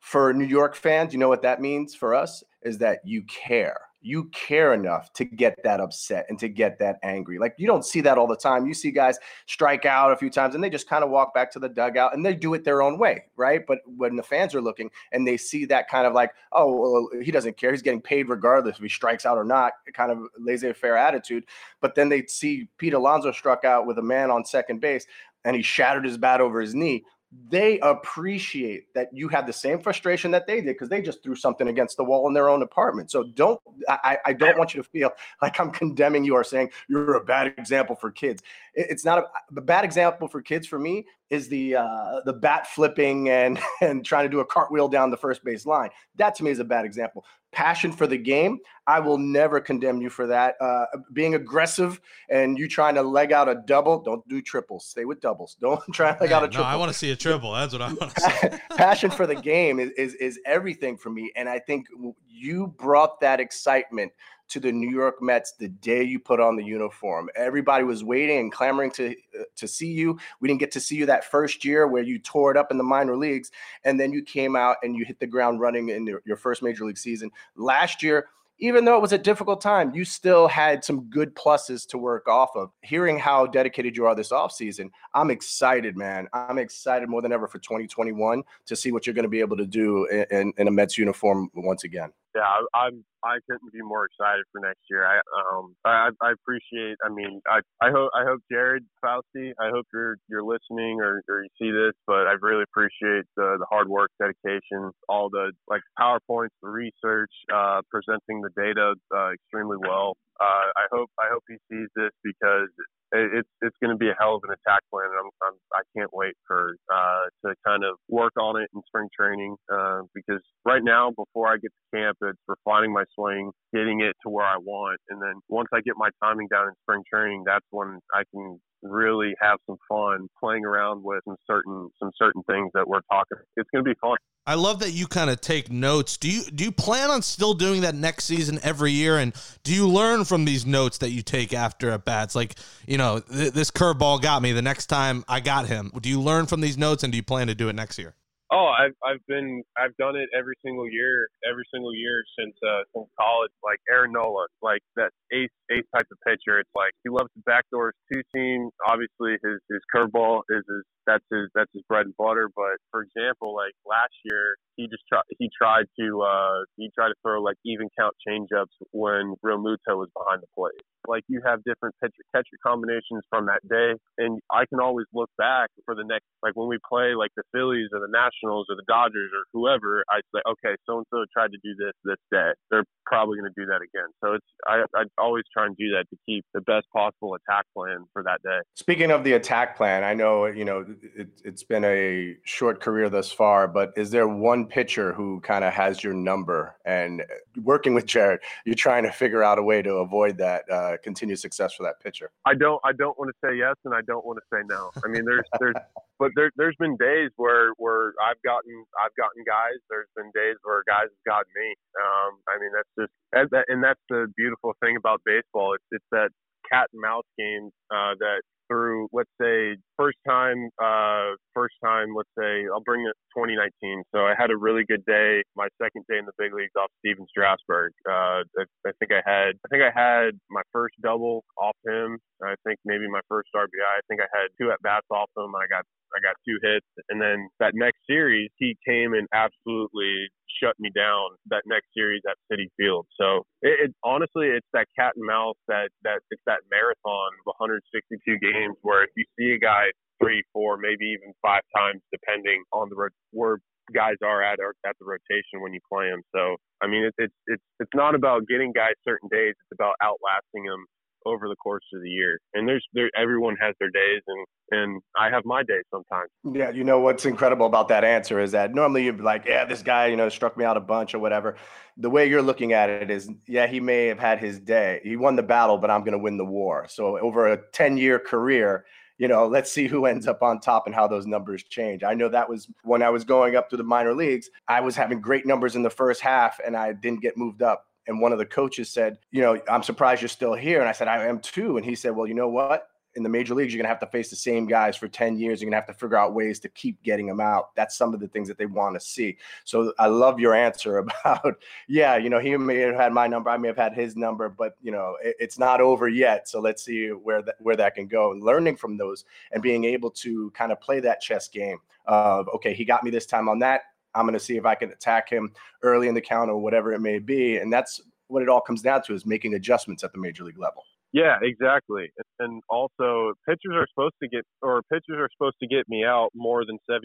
for New York fans, you know what that means for us is that you care. You care enough to get that upset and to get that angry. Like you don't see that all the time. You see guys strike out a few times and they just kind of walk back to the dugout and they do it their own way, right? But when the fans are looking and they see that kind of like, oh, well, he doesn't care. He's getting paid regardless if he strikes out or not, kind of laissez-faire attitude. But then they see Pete Alonso struck out with a man on second base and he shattered his bat over his knee they appreciate that you have the same frustration that they did because they just threw something against the wall in their own apartment. So don't I, I don't want you to feel like I'm condemning you or saying you're a bad example for kids. It's not a, the bad example for kids for me is the uh, the bat flipping and and trying to do a cartwheel down the first base line. That to me is a bad example. Passion for the game, I will never condemn you for that. Uh, being aggressive and you trying to leg out a double, don't do triples. Stay with doubles. Don't try to leg out a triple. No, I want to see a triple. That's what I want to see. Passion for the game is, is is everything for me, and I think you brought that excitement to the New York Mets the day you put on the uniform. Everybody was waiting and clamoring to uh, to see you. We didn't get to see you that first year where you tore it up in the minor leagues, and then you came out and you hit the ground running in your, your first major league season. Last year, even though it was a difficult time, you still had some good pluses to work off of. Hearing how dedicated you are this offseason, I'm excited, man. I'm excited more than ever for 2021 to see what you're going to be able to do in, in, in a Mets uniform once again yeah, I'm I couldn't be more excited for next year. I um I, I appreciate. I mean, I I hope I hope Jared Fausti. I hope you're you're listening or, or you see this, but I really appreciate the the hard work, dedication, all the like powerpoints, the research, uh, presenting the data uh, extremely well. Uh, I hope I hope he sees this because it's it's going to be a hell of an attack plan. And I'm, I'm I can't wait for uh, to kind of work on it in spring training uh, because right now, before I get to camp, it's refining my swing, getting it to where I want, and then once I get my timing down in spring training, that's when I can really have some fun playing around with some certain some certain things that we're talking. It's going to be fun. I love that you kind of take notes. Do you do you plan on still doing that next season every year? And do you learn from these notes that you take after at bats? Like, you know, th- this curveball got me. The next time I got him, do you learn from these notes, and do you plan to do it next year? Oh, I've I've been I've done it every single year, every single year since uh since college. Like Aaron Nola, like that ace ace type of pitcher. It's like he loves the backdoors, two seam. Obviously, his his curveball is his that's his that's his bread and butter. But for example, like last year, he just tried he tried to uh he tried to throw like even count changeups when Realmuto was behind the plate. Like you have different pitcher catcher combinations from that day, and I can always look back for the next like when we play like the Phillies or the Nationals or the Dodgers or whoever. I say, okay, so and so tried to do this this day. They're probably going to do that again. So it's I I always try and do that to keep the best possible attack plan for that day. Speaking of the attack plan, I know you know it, it's been a short career thus far, but is there one pitcher who kind of has your number? And working with Jared, you're trying to figure out a way to avoid that uh, continued success for that pitcher. I don't I don't want to say yes and I don't want to say no. I mean there's there's but there there's been days where where I've gotten I've gotten guys. There's been days where guys have gotten me. Um, I mean that's just and and that's the beautiful thing about baseball. It's it's that cat and mouse game uh, that through let's say first time uh first time let's say I'll bring it 2019 so I had a really good day my second day in the big leagues off Stephen Strasburg. Uh I, I think I had I think I had my first double off him. I think maybe my first RBI I. Think I had two at bats off him. I got I got two hits. And then that next series he came and absolutely shut me down that next series at Citi Field. So it, it honestly, it's that cat and mouse that that it's that marathon of 162 games where if you see a guy three, four, maybe even five times, depending on the where guys are at or at the rotation when you play them. So I mean, it's it's it's not about getting guys certain days. It's about outlasting them over the course of the year. And there's there everyone has their days and and I have my days sometimes. Yeah, you know what's incredible about that answer is that normally you'd be like, yeah, this guy, you know, struck me out a bunch or whatever. The way you're looking at it is, yeah, he may have had his day. He won the battle, but I'm going to win the war. So over a 10 year career, you know, let's see who ends up on top and how those numbers change. I know that was when I was going up to the minor leagues, I was having great numbers in the first half and I didn't get moved up. And one of the coaches said, you know, I'm surprised you're still here. And I said, I am too. And he said, well, you know what? in the major leagues, you're going to have to face the same guys for 10 years. You're going to have to figure out ways to keep getting them out. That's some of the things that they want to see. So I love your answer about, yeah, you know, he may have had my number. I may have had his number, but, you know, it, it's not over yet. So let's see where that, where that can go and learning from those and being able to kind of play that chess game of, okay, he got me this time on that. I'm going to see if I can attack him early in the count or whatever it may be. And that's what it all comes down to is making adjustments at the major league level. Yeah, exactly. And also, pitchers are supposed to get, or pitchers are supposed to get me out more than 70%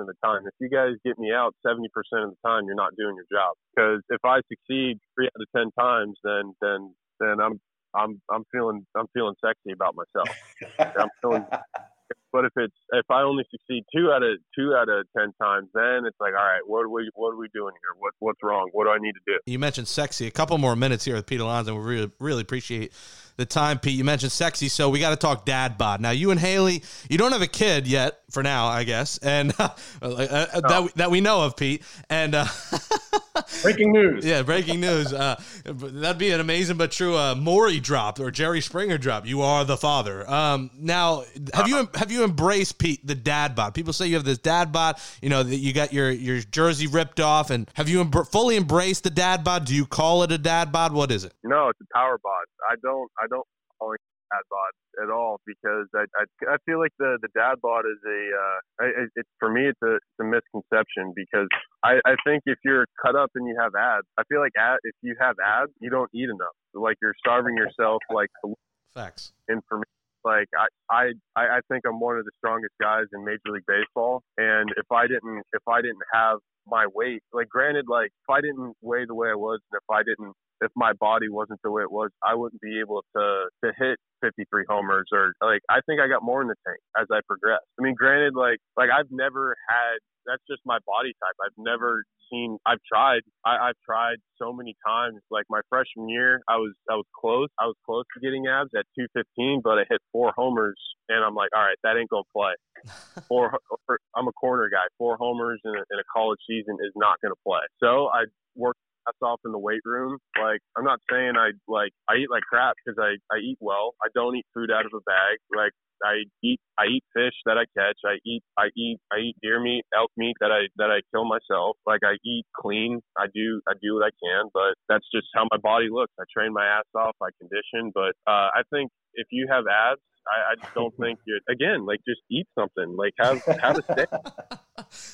of the time. If you guys get me out 70% of the time, you're not doing your job. Because if I succeed three out of 10 times, then, then, then I'm, I'm, I'm feeling, I'm feeling sexy about myself. I'm feeling, but if it's, if I only succeed two out of, two out of 10 times, then it's like, all right, what are we, what are we doing here? What, what's wrong? What do I need to do? You mentioned sexy. A couple more minutes here with Pete Alonso. We really, really appreciate the time, Pete. You mentioned sexy, so we got to talk dad bod. Now, you and Haley, you don't have a kid yet for now, I guess, and uh, uh, that that we know of, Pete. And uh, breaking news. Yeah, breaking news. Uh, that'd be an amazing but true uh, Maury drop or Jerry Springer drop. You are the father. Um, now, have you have you embraced Pete the dad bod? People say you have this dad bod. You know that you got your your jersey ripped off, and have you em- fully embraced the dad bod? Do you call it a dad bod? What is it? No, it's a power bod. I don't. I don't call it dad bod at all because I, I I feel like the the dad bod is a uh, I, it's for me it's a it's a misconception because I I think if you're cut up and you have abs, I feel like ab, if you have abs, you don't eat enough. Like you're starving yourself. Like facts. And for me, like I, I I think I'm one of the strongest guys in Major League Baseball, and if I didn't if I didn't have my weight, like granted, like if I didn't weigh the way I was, and if I didn't if my body wasn't the way it was, I wouldn't be able to to hit 53 homers or like I think I got more in the tank as I progressed. I mean, granted, like like I've never had that's just my body type. I've never seen. I've tried. I, I've tried so many times. Like my freshman year, I was I was close. I was close to getting abs at 215, but I hit four homers, and I'm like, all right, that ain't gonna play. or I'm a corner guy. Four homers in a, in a college season is not gonna play. So I worked ass off in the weight room. Like I'm not saying I like I eat like crap because I I eat well. I don't eat food out of a bag. Like I eat I eat fish that I catch. I eat I eat I eat deer meat, elk meat that I that I kill myself. Like I eat clean. I do I do what I can, but that's just how my body looks. I train my ass off. I condition, but uh, I think if you have abs, I, I just don't think you're again like just eat something. Like have have a steak.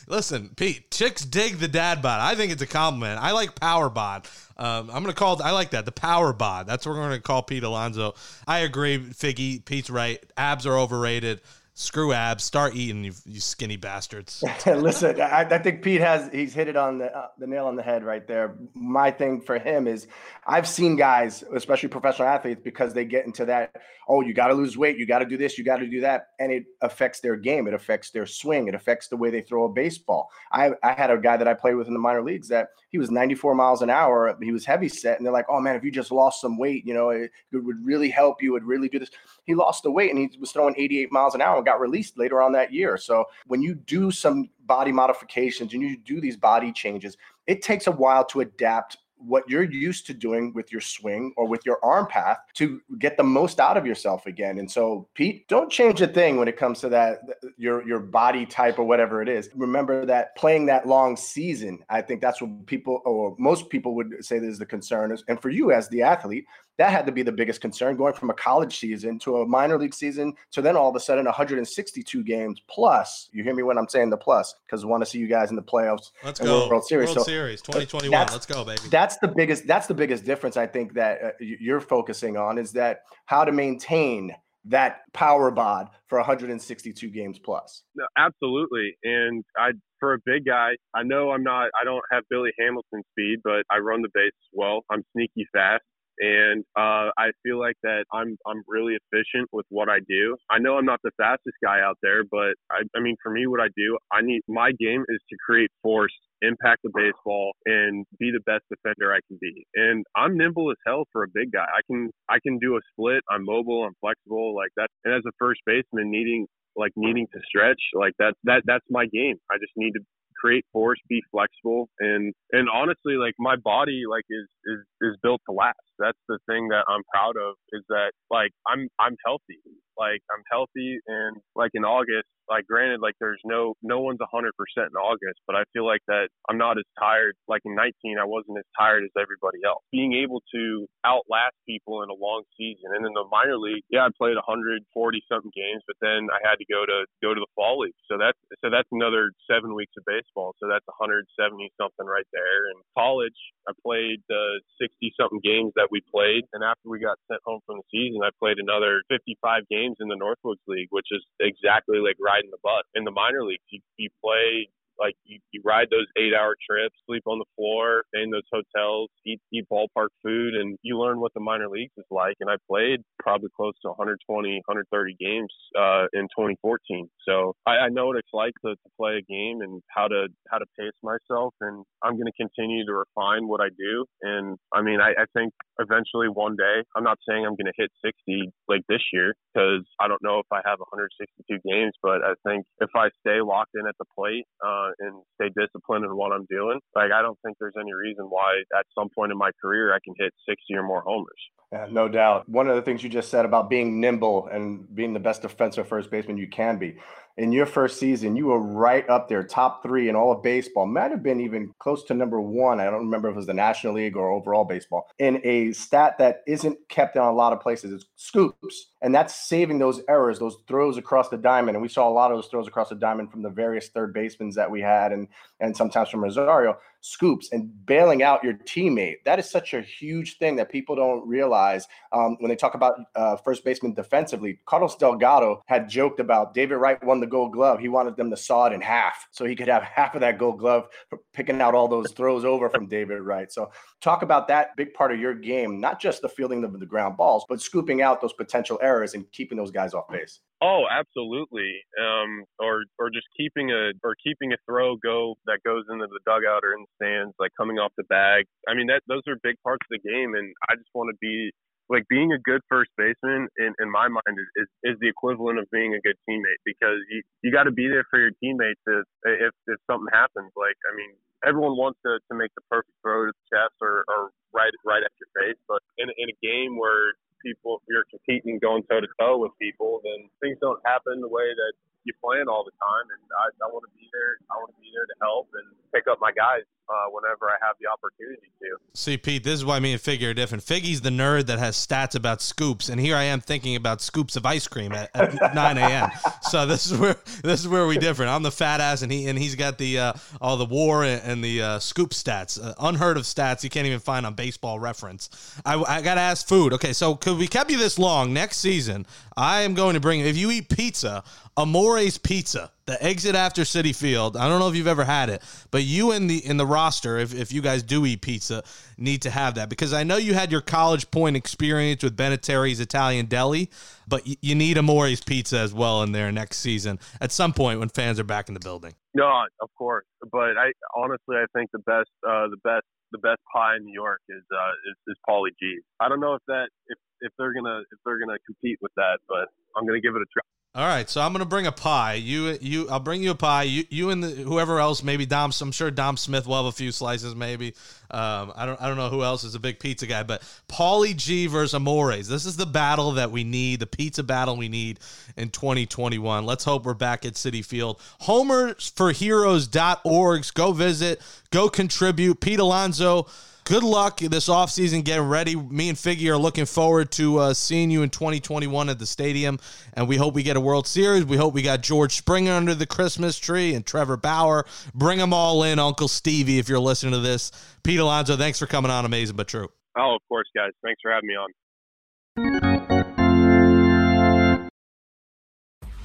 Listen, Pete, chicks dig the dad bod. I think it's a compliment. I like power bod. Um, I'm gonna call it. I like that the power bod. That's what we're gonna call Pete Alonso. I agree, Figgy. Pete's right. Abs are overrated. Screw abs. Start eating, you, you skinny bastards. Listen, I, I, think Pete has he's hit it on the uh, the nail on the head right there. My thing for him is I've seen guys, especially professional athletes, because they get into that. Oh, you got to lose weight. You got to do this. You got to do that, and it affects their game. It affects their swing. It affects the way they throw a baseball. I I had a guy that I played with in the minor leagues that he was 94 miles an hour. He was heavy set, and they're like, "Oh man, if you just lost some weight, you know, it, it would really help you. It would really do this." He lost the weight, and he was throwing 88 miles an hour and got released later on that year. So when you do some body modifications and you do these body changes, it takes a while to adapt what you're used to doing with your swing or with your arm path to get the most out of yourself again. And so, Pete, don't change a thing when it comes to that your your body type or whatever it is. Remember that playing that long season, I think that's what people or most people would say is the concern. And for you as the athlete, that had to be the biggest concern going from a college season to a minor league season to then all of a sudden 162 games plus. You hear me when I'm saying the plus because I want to see you guys in the playoffs. Let's go World Series. World so Series 2021. Let's go, baby. That's the biggest. That's the biggest difference I think that uh, you're focusing on is that how to maintain that power bod for 162 games plus. No, absolutely. And I, for a big guy, I know I'm not, I don't have Billy Hamilton speed, but I run the base well. I'm sneaky fast and uh, I feel like that I'm I'm really efficient with what I do. I know I'm not the fastest guy out there, but I, I mean, for me, what I do, I need my game is to create force, impact the baseball, and be the best defender I can be. And I'm nimble as hell for a big guy. I can I can do a split. I'm mobile. I'm flexible like that. And as a first baseman, needing like needing to stretch like that that that's my game. I just need to create force, be flexible, and and honestly, like my body like is is is built to last. That's the thing that I'm proud of is that like I'm I'm healthy. Like I'm healthy, and like in August, like granted, like there's no no one's 100% in August, but I feel like that I'm not as tired. Like in 19, I wasn't as tired as everybody else. Being able to outlast people in a long season, and in the minor league, yeah, I played 140 something games, but then I had to go to go to the fall league. So that's so that's another seven weeks of baseball. So that's 170 something right there. And college, I played uh, the 60 something games that we played, and after we got sent home from the season, I played another 55 games in the Northwoods League, which is exactly like riding the bus. In the minor leagues, you, you play like you, you ride those eight hour trips, sleep on the floor, stay in those hotels, eat eat ballpark food, and you learn what the minor leagues is like. And I played probably close to 120, 130 games uh, in 2014. So I, I know what it's like to, to play a game and how to how to pace myself. And I'm going to continue to refine what I do. And I mean, I, I think eventually one day, I'm not saying I'm going to hit 60 like this year because I don't know if I have 162 games, but I think if I stay locked in at the plate. Uh, and stay disciplined in what I'm doing. Like I don't think there's any reason why at some point in my career I can hit 60 or more homers. Yeah, no doubt. One of the things you just said about being nimble and being the best defensive first baseman you can be. In your first season, you were right up there, top three in all of baseball. Might have been even close to number one. I don't remember if it was the National League or overall baseball. In a stat that isn't kept in a lot of places, it's scoops. And that's saving those errors, those throws across the diamond. And we saw a lot of those throws across the diamond from the various third basemen that we had and and sometimes from Rosario scoops and bailing out your teammate. That is such a huge thing that people don't realize um, when they talk about uh, first baseman defensively. Carlos Delgado had joked about David Wright won the gold glove. He wanted them to saw it in half so he could have half of that gold glove for picking out all those throws over from David Wright. So talk about that big part of your game, not just the fielding of the ground balls, but scooping out those potential errors and keeping those guys off base. Oh, absolutely. Um, or or just keeping a or keeping a throw go that goes into the dugout or in the stands, like coming off the bag. I mean, that those are big parts of the game, and I just want to be like being a good first baseman in, in my mind is, is, is the equivalent of being a good teammate because you you got to be there for your teammates if if if something happens. Like I mean, everyone wants to to make the perfect throw to the chest or or right right at your face, but in in a game where people, if you're competing going toe to toe with people, then things don't happen the way that you plan all the time. And I, I want to be there. I want to be there to help and pick up my guys uh, whenever I have the opportunity to. See, Pete, this is why me and Figgy are different. Figgy's the nerd that has stats about scoops, and here I am thinking about scoops of ice cream at, at 9 a.m. So this is where this is where we different. I'm the fat ass, and he and he's got the uh, all the WAR and, and the uh, scoop stats, uh, unheard of stats you can't even find on Baseball Reference. I, I got to ask food. Okay, so could we kept you this long next season? I am going to bring if you eat pizza, Amore's Pizza, the exit after Citi Field. I don't know if you've ever had it, but you in the in the roster, if, if you guys do eat pizza, need to have that because I know you had your College Point experience with Benetteri's Italian Deli, but y- you need Amore's Pizza as well in there next season at some point when fans are back in the building. No, of course, but I honestly I think the best uh, the best the best pie in New York is uh, is, is Paulie Gee. I don't know if that if if they're gonna if they're gonna compete with that, but I'm gonna give it a try. All right, so I'm gonna bring a pie. You, you, I'll bring you a pie. You, you and the, whoever else, maybe Dom. I'm sure Dom Smith will have a few slices. Maybe um, I don't, I don't know who else is a big pizza guy, but Paulie Gee versus Amores. This is the battle that we need, the pizza battle we need in 2021. Let's hope we're back at Citi Field. Homersforheroes.org. Go visit. Go contribute. Pete Alonso good luck this offseason getting ready. Me and Figgy are looking forward to uh, seeing you in 2021 at the stadium, and we hope we get a World Series. We hope we got George Springer under the Christmas tree and Trevor Bauer. Bring them all in, Uncle Stevie, if you're listening to this. Pete Alonso, thanks for coming on. Amazing but true. Oh, of course, guys. Thanks for having me on.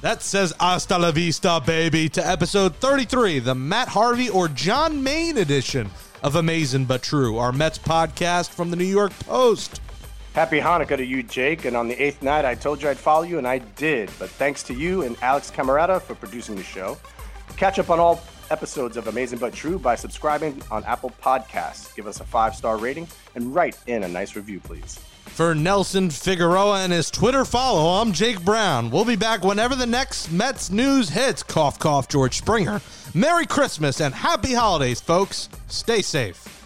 That says hasta la vista, baby, to episode 33, the Matt Harvey or John Maine edition of Amazing But True, our Mets podcast from the New York Post. Happy Hanukkah to you, Jake. And on the eighth night, I told you I'd follow you, and I did. But thanks to you and Alex Camerata for producing the show. Catch up on all episodes of Amazing But True by subscribing on Apple Podcasts. Give us a five star rating and write in a nice review, please. For Nelson Figueroa and his Twitter follow, I'm Jake Brown. We'll be back whenever the next Mets news hits. Cough, cough, George Springer. Merry Christmas and happy holidays, folks. Stay safe.